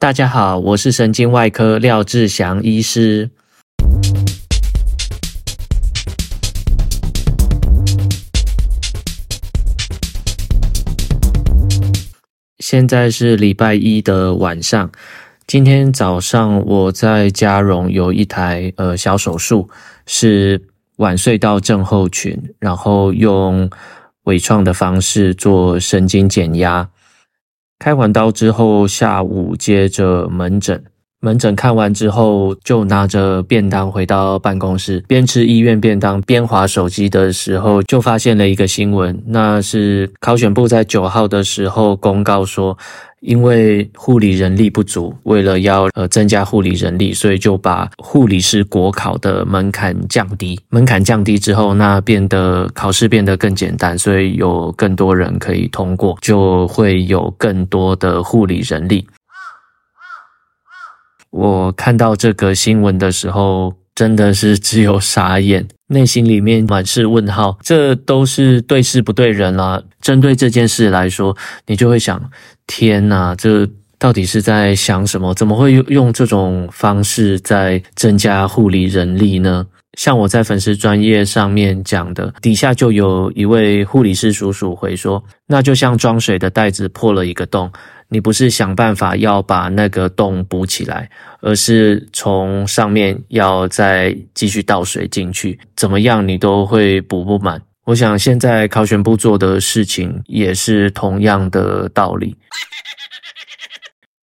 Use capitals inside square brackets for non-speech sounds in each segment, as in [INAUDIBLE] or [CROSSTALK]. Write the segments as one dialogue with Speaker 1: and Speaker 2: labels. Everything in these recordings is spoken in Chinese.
Speaker 1: 大家好，我是神经外科廖志祥医师。现在是礼拜一的晚上。今天早上我在嘉荣有一台呃小手术，是腕隧道症候群，然后用微创的方式做神经减压。开完刀之后，下午接着门诊。门诊看完之后，就拿着便当回到办公室，边吃医院便当边滑手机的时候，就发现了一个新闻，那是考选部在九号的时候公告说，因为护理人力不足，为了要呃增加护理人力，所以就把护理师国考的门槛降低。门槛降低之后，那变得考试变得更简单，所以有更多人可以通过，就会有更多的护理人力。我看到这个新闻的时候，真的是只有傻眼，内心里面满是问号。这都是对事不对人啊！针对这件事来说，你就会想：天哪，这到底是在想什么？怎么会用用这种方式在增加护理人力呢？像我在粉丝专业上面讲的，底下就有一位护理师叔叔回说：那就像装水的袋子破了一个洞。你不是想办法要把那个洞补起来，而是从上面要再继续倒水进去，怎么样你都会补不满。我想现在考选部做的事情也是同样的道理。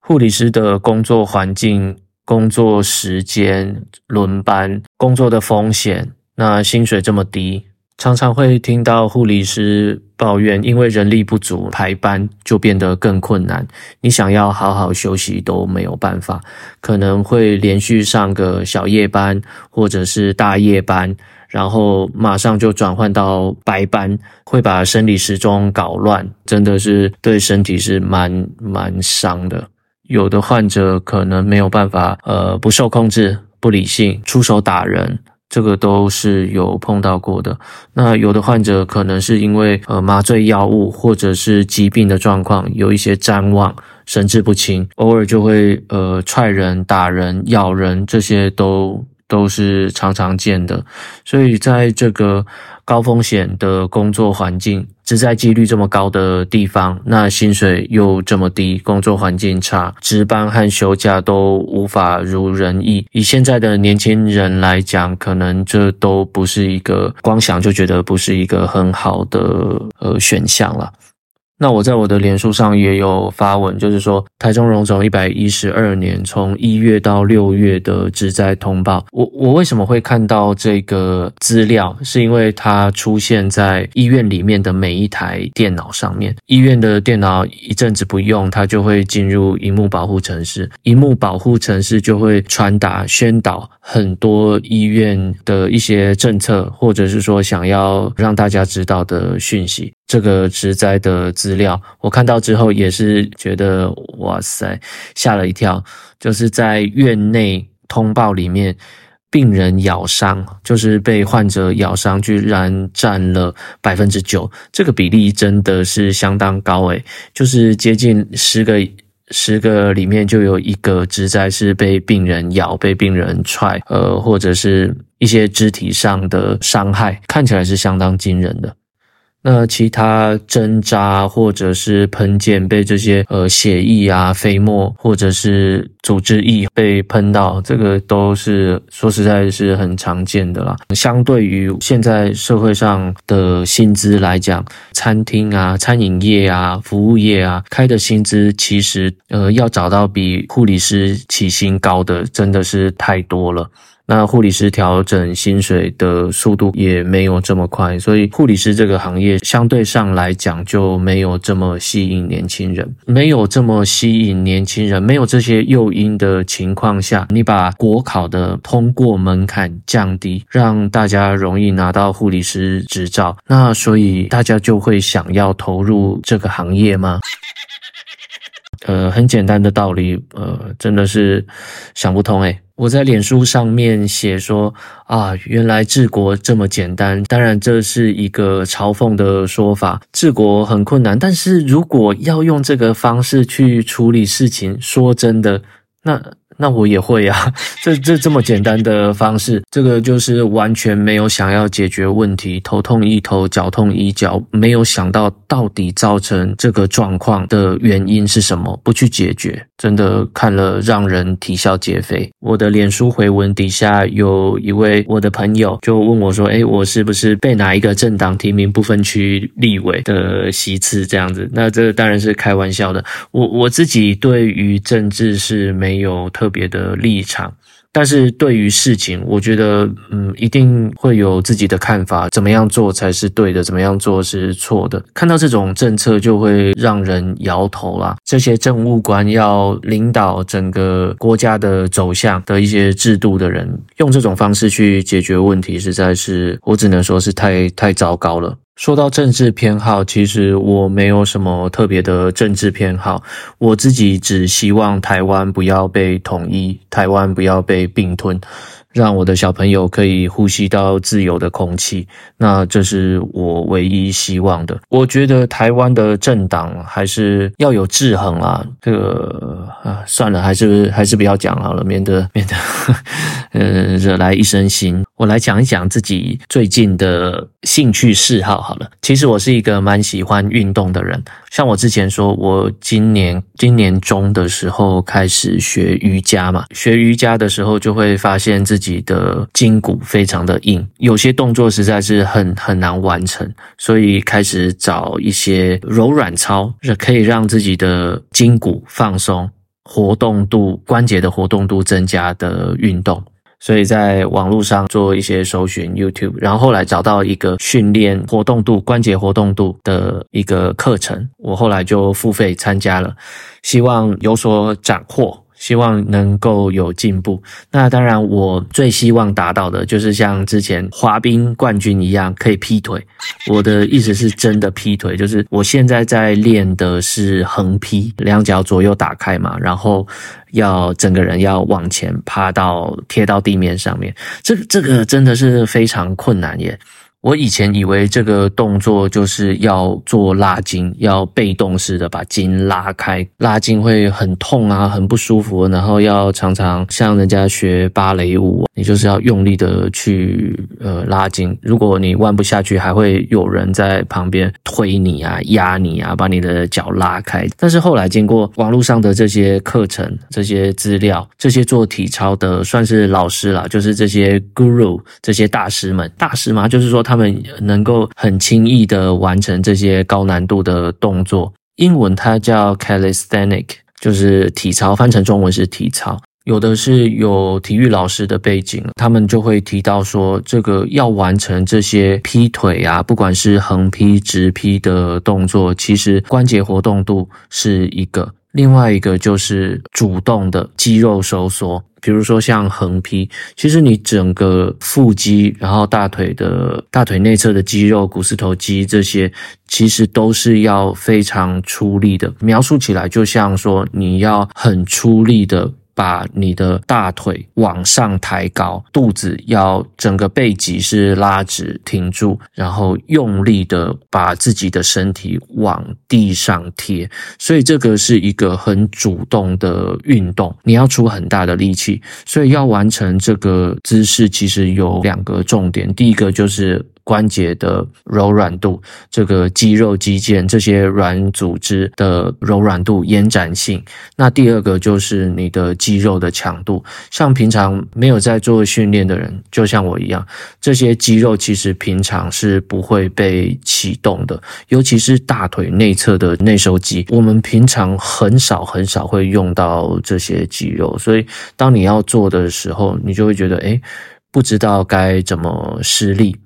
Speaker 1: 护理师的工作环境、工作时间、轮班、工作的风险，那薪水这么低。常常会听到护理师抱怨，因为人力不足，排班就变得更困难。你想要好好休息都没有办法，可能会连续上个小夜班或者是大夜班，然后马上就转换到白班，会把生理时钟搞乱，真的是对身体是蛮蛮伤的。有的患者可能没有办法，呃，不受控制、不理性，出手打人。这个都是有碰到过的。那有的患者可能是因为呃麻醉药物或者是疾病的状况，有一些谵妄、神志不清，偶尔就会呃踹人、打人、咬人，这些都都是常常见的。所以在这个高风险的工作环境，职灾几率这么高的地方，那薪水又这么低，工作环境差，值班和休假都无法如人意。以现在的年轻人来讲，可能这都不是一个光想就觉得不是一个很好的呃选项了。那我在我的脸书上也有发文，就是说台中荣总一百一十二年从一月到六月的职灾通报，我我为什么会看到这个资料？是因为它出现在医院里面的每一台电脑上面。医院的电脑一阵子不用，它就会进入萤幕保护程式，萤幕保护程式就会传达宣导很多医院的一些政策，或者是说想要让大家知道的讯息。这个职灾的资料，我看到之后也是觉得哇塞，吓了一跳。就是在院内通报里面，病人咬伤，就是被患者咬伤，居然占了百分之九，这个比例真的是相当高诶，就是接近十个十个里面就有一个职灾是被病人咬、被病人踹，呃，或者是一些肢体上的伤害，看起来是相当惊人的。那其他针扎或者是喷溅被这些呃血液啊、飞沫或者是组织液被喷到，这个都是说实在是很常见的啦。相对于现在社会上的薪资来讲，餐厅啊、餐饮业啊、服务业啊开的薪资，其实呃要找到比护理师起薪高的，真的是太多了。那护理师调整薪水的速度也没有这么快，所以护理师这个行业相对上来讲就没有这么吸引年轻人，没有这么吸引年轻人，没有这些诱因的情况下，你把国考的通过门槛降低，让大家容易拿到护理师执照，那所以大家就会想要投入这个行业吗？[LAUGHS] 呃，很简单的道理，呃，真的是想不通诶。我在脸书上面写说啊，原来治国这么简单。当然，这是一个嘲讽的说法，治国很困难。但是如果要用这个方式去处理事情，说真的，那。那我也会啊，这这这么简单的方式，这个就是完全没有想要解决问题，头痛医头，脚痛医脚，没有想到到底造成这个状况的原因是什么，不去解决，真的看了让人啼笑皆非。我的脸书回文底下有一位我的朋友就问我说：“诶，我是不是被哪一个政党提名不分区立委的席次这样子？”那这当然是开玩笑的。我我自己对于政治是没有特。特别的立场，但是对于事情，我觉得，嗯，一定会有自己的看法。怎么样做才是对的？怎么样做是错的？看到这种政策，就会让人摇头啦。这些政务官要领导整个国家的走向的一些制度的人，用这种方式去解决问题，实在是，我只能说是太太糟糕了。说到政治偏好，其实我没有什么特别的政治偏好，我自己只希望台湾不要被统一，台湾不要被并吞。让我的小朋友可以呼吸到自由的空气，那这是我唯一希望的。我觉得台湾的政党还是要有制衡啊。这个啊，算了，还是还是不要讲好了，免得免得 [LAUGHS] 呃惹来一身腥。我来讲一讲自己最近的兴趣嗜好好了。其实我是一个蛮喜欢运动的人，像我之前说，我今年今年中的时候开始学瑜伽嘛，学瑜伽的时候就会发现自己。的筋骨非常的硬，有些动作实在是很很难完成，所以开始找一些柔软操，可以让自己的筋骨放松、活动度、关节的活动度增加的运动。所以在网络上做一些搜寻 YouTube，然后后来找到一个训练活动度、关节活动度的一个课程，我后来就付费参加了，希望有所斩获。希望能够有进步。那当然，我最希望达到的就是像之前滑冰冠军一样，可以劈腿。我的意思是真的劈腿，就是我现在在练的是横劈，两脚左右打开嘛，然后要整个人要往前趴到贴到地面上面。这这个真的是非常困难耶。我以前以为这个动作就是要做拉筋，要被动式的把筋拉开，拉筋会很痛啊，很不舒服，然后要常常像人家学芭蕾舞，你就是要用力的去呃拉筋。如果你弯不下去，还会有人在旁边推你啊、压你啊，把你的脚拉开。但是后来经过网络上的这些课程、这些资料、这些做体操的算是老师啦，就是这些 guru、这些大师们，大师嘛，就是说他。他们能够很轻易的完成这些高难度的动作，英文它叫 calisthenic，就是体操，翻成中文是体操。有的是有体育老师的背景，他们就会提到说，这个要完成这些劈腿啊，不管是横劈、直劈的动作，其实关节活动度是一个。另外一个就是主动的肌肉收缩，比如说像横劈，其实你整个腹肌，然后大腿的大腿内侧的肌肉、股四头肌这些，其实都是要非常出力的。描述起来就像说你要很出力的。把你的大腿往上抬高，肚子要整个背脊是拉直挺住，然后用力的把自己的身体往地上贴，所以这个是一个很主动的运动，你要出很大的力气，所以要完成这个姿势，其实有两个重点，第一个就是。关节的柔软度，这个肌肉、肌腱这些软组织的柔软度、延展性。那第二个就是你的肌肉的强度。像平常没有在做训练的人，就像我一样，这些肌肉其实平常是不会被启动的，尤其是大腿内侧的内收肌，我们平常很少很少会用到这些肌肉，所以当你要做的时候，你就会觉得，诶，不知道该怎么施力。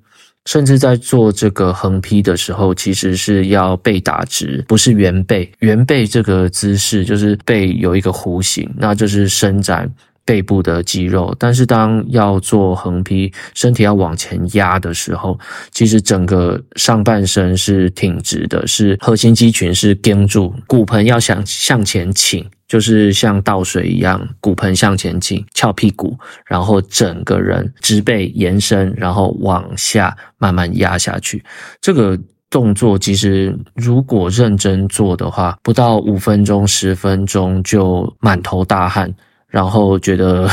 Speaker 1: 甚至在做这个横劈的时候，其实是要背打直，不是圆背。圆背这个姿势就是背有一个弧形，那就是伸展背部的肌肉，但是当要做横劈，身体要往前压的时候，其实整个上半身是挺直的，是核心肌群是盯住，骨盆要想向前倾，就是像倒水一样，骨盆向前倾，翘屁股，然后整个人直背延伸，然后往下慢慢压下去，这个。动作其实如果认真做的话，不到五分钟、十分钟就满头大汗，然后觉得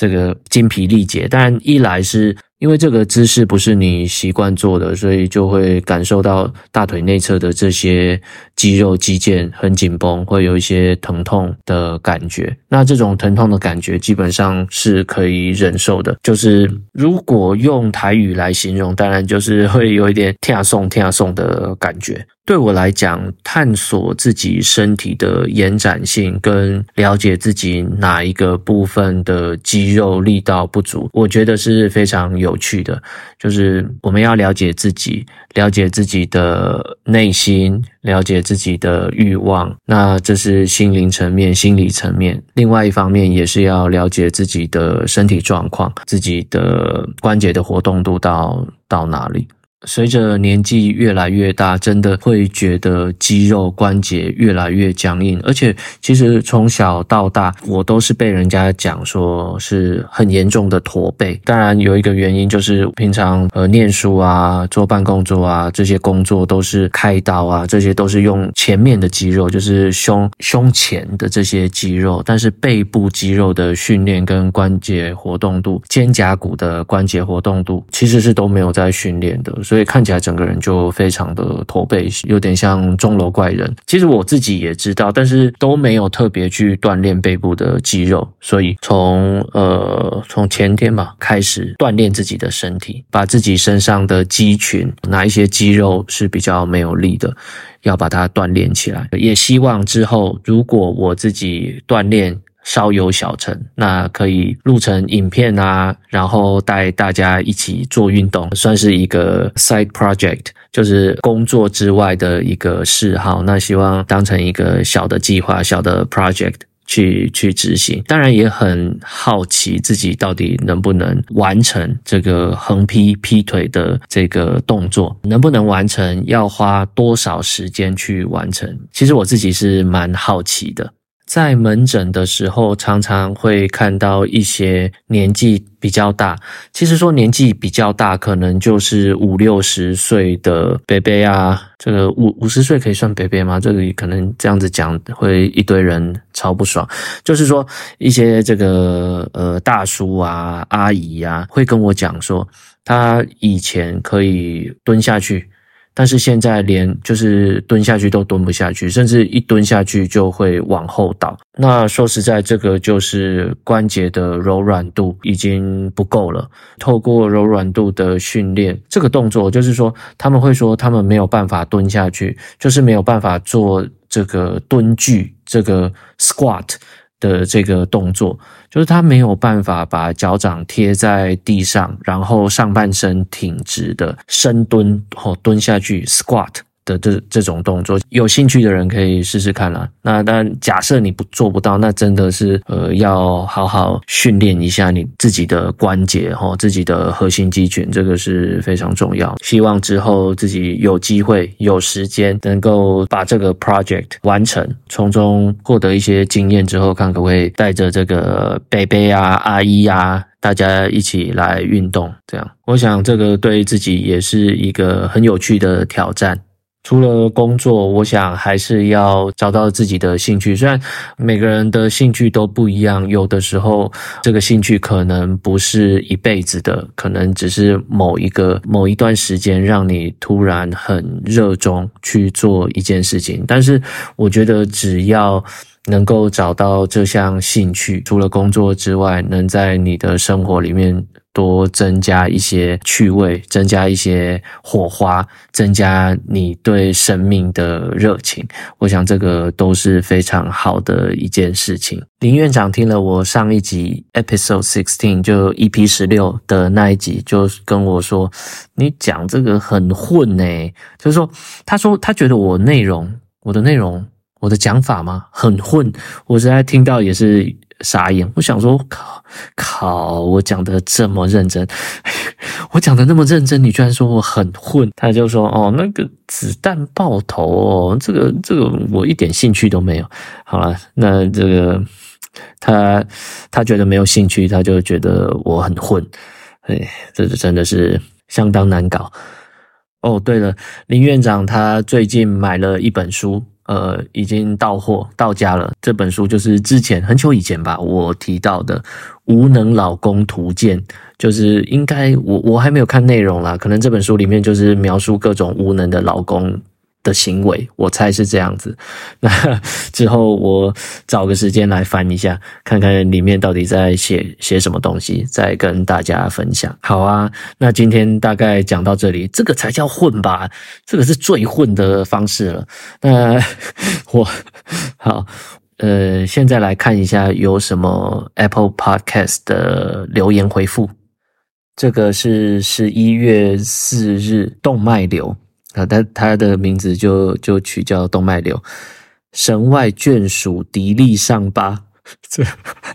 Speaker 1: 这个精疲力竭。但一来是。因为这个姿势不是你习惯做的，所以就会感受到大腿内侧的这些肌肉肌腱很紧绷，会有一些疼痛的感觉。那这种疼痛的感觉基本上是可以忍受的。就是如果用台语来形容，当然就是会有一点跳送跳送的感觉。对我来讲，探索自己身体的延展性，跟了解自己哪一个部分的肌肌肉力道不足，我觉得是非常有趣的。就是我们要了解自己，了解自己的内心，了解自己的欲望。那这是心灵层面、心理层面。另外一方面，也是要了解自己的身体状况，自己的关节的活动度到到哪里。随着年纪越来越大，真的会觉得肌肉关节越来越僵硬，而且其实从小到大，我都是被人家讲说是很严重的驼背。当然有一个原因就是平常呃念书啊、坐办公桌啊这些工作都是开刀啊，这些都是用前面的肌肉，就是胸胸前的这些肌肉，但是背部肌肉的训练跟关节活动度、肩胛骨的关节活动度其实是都没有在训练的。所以看起来整个人就非常的驼背，有点像钟楼怪人。其实我自己也知道，但是都没有特别去锻炼背部的肌肉。所以从呃从前天吧开始锻炼自己的身体，把自己身上的肌群哪一些肌肉是比较没有力的，要把它锻炼起来。也希望之后如果我自己锻炼。稍有小成，那可以录成影片啊，然后带大家一起做运动，算是一个 side project，就是工作之外的一个嗜好。那希望当成一个小的计划、小的 project 去去执行。当然也很好奇自己到底能不能完成这个横劈劈腿的这个动作，能不能完成，要花多少时间去完成？其实我自己是蛮好奇的。在门诊的时候，常常会看到一些年纪比较大。其实说年纪比较大，可能就是五六十岁的伯伯啊。这个五五十岁可以算伯伯吗？这里可能这样子讲会一堆人超不爽。就是说一些这个呃大叔啊、阿姨啊，会跟我讲说，他以前可以蹲下去。但是现在连就是蹲下去都蹲不下去，甚至一蹲下去就会往后倒。那说实在，这个就是关节的柔软度已经不够了。透过柔软度的训练，这个动作就是说，他们会说他们没有办法蹲下去，就是没有办法做这个蹲踞，这个 squat。的这个动作，就是他没有办法把脚掌贴在地上，然后上半身挺直的深蹲，或蹲下去 squat。的这这种动作，有兴趣的人可以试试看啦。那但假设你不做不到，那真的是呃要好好训练一下你自己的关节齁，自己的核心肌群，这个是非常重要。希望之后自己有机会有时间，能够把这个 project 完成，从中获得一些经验之后，看可不可以带着这个贝贝啊、阿姨啊，大家一起来运动。这样，我想这个对自己也是一个很有趣的挑战。除了工作，我想还是要找到自己的兴趣。虽然每个人的兴趣都不一样，有的时候这个兴趣可能不是一辈子的，可能只是某一个某一段时间让你突然很热衷去做一件事情。但是我觉得只要能够找到这项兴趣，除了工作之外，能在你的生活里面多增加一些趣味，增加一些火花，增加你对生命的热情，我想这个都是非常好的一件事情。林院长听了我上一集 Episode Sixteen 就 EP 十六的那一集，就跟我说：“你讲这个很混欸。”就是说，他说他觉得我内容，我的内容。我的讲法吗？很混，我实在听到也是傻眼。我想说，靠靠，我讲的这么认真，[LAUGHS] 我讲的那么认真，你居然说我很混？他就说，哦，那个子弹爆头哦，这个这个我一点兴趣都没有。好了，那这个他他觉得没有兴趣，他就觉得我很混。哎，这是真的是相当难搞。哦，对了，林院长他最近买了一本书，呃，已经到货到家了。这本书就是之前很久以前吧，我提到的《无能老公图鉴》，就是应该我我还没有看内容啦，可能这本书里面就是描述各种无能的老公。的行为，我猜是这样子。[LAUGHS] 那之后我找个时间来翻一下，看看里面到底在写写什么东西，再跟大家分享。好啊，那今天大概讲到这里，这个才叫混吧？这个是最混的方式了。那 [LAUGHS] 我好，呃，现在来看一下有什么 Apple Podcast 的留言回复。这个是十一月四日，动脉瘤。啊，他他的名字就就取叫动脉瘤，神外眷属迪丽上巴，[LAUGHS] 这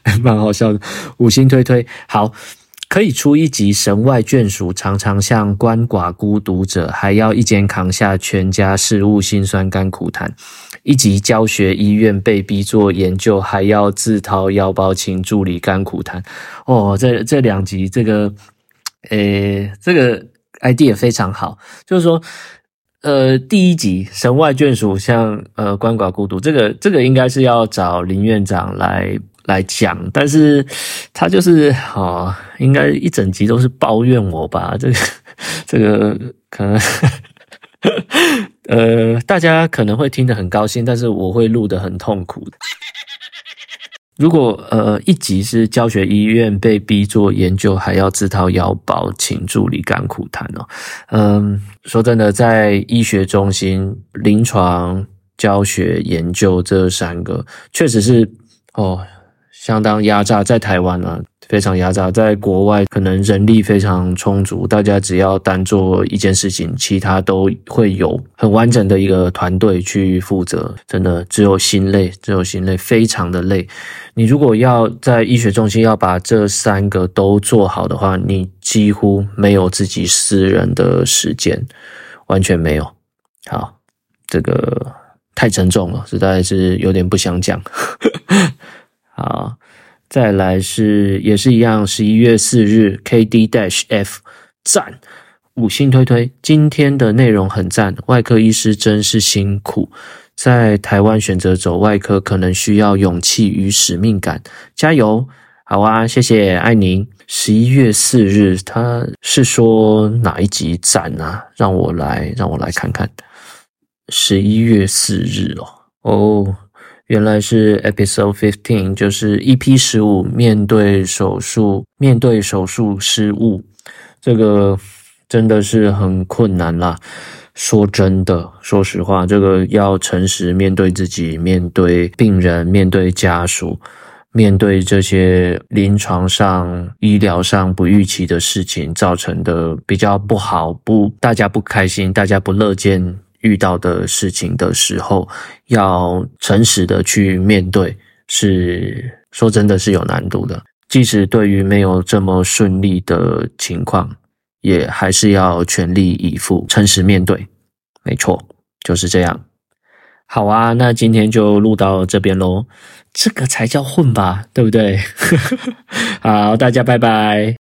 Speaker 1: 还蛮好笑的。五星推推，好，可以出一集神外眷属，常常像鳏寡孤独者，还要一肩扛下全家事务，辛酸甘苦谈。一集教学医院被逼做研究，还要自掏腰包请助理甘苦谈。哦，这这两集这个，诶，这个 idea 非常好，就是说。呃，第一集神外眷属像呃鳏寡孤独，这个这个应该是要找林院长来来讲，但是他就是哦，应该一整集都是抱怨我吧？[LAUGHS] 这个这个可能 [LAUGHS] 呃，大家可能会听得很高兴，但是我会录得很痛苦。如果呃一集是教学医院被逼做研究，还要自掏腰包请助理甘苦谈哦。嗯，说真的，在医学中心、临床、教学、研究这三个，确实是哦相当压榨，在台湾、啊。非常压榨，在国外可能人力非常充足，大家只要单做一件事情，其他都会有很完整的一个团队去负责。真的只有心累，只有心累，非常的累。你如果要在医学中心要把这三个都做好的话，你几乎没有自己私人的时间，完全没有。好，这个太沉重了，实在是有点不想讲。好。再来是也是一样，十一月四日，K D dash F 赞五星推推，今天的内容很赞，外科医师真是辛苦，在台湾选择走外科，可能需要勇气与使命感，加油！好啊，谢谢爱您。十一月四日，他是说哪一集赞啊？让我来让我来看看，十一月四日哦哦。原来是 episode fifteen，就是 EP 十五，面对手术，面对手术失误，这个真的是很困难啦。说真的，说实话，这个要诚实面对自己，面对病人，面对家属，面对这些临床上、医疗上不预期的事情造成的比较不好，不，大家不开心，大家不乐见。遇到的事情的时候，要诚实的去面对，是说真的是有难度的。即使对于没有这么顺利的情况，也还是要全力以赴，诚实面对。没错，就是这样。好啊，那今天就录到这边喽。这个才叫混吧，对不对？[LAUGHS] 好，大家拜拜。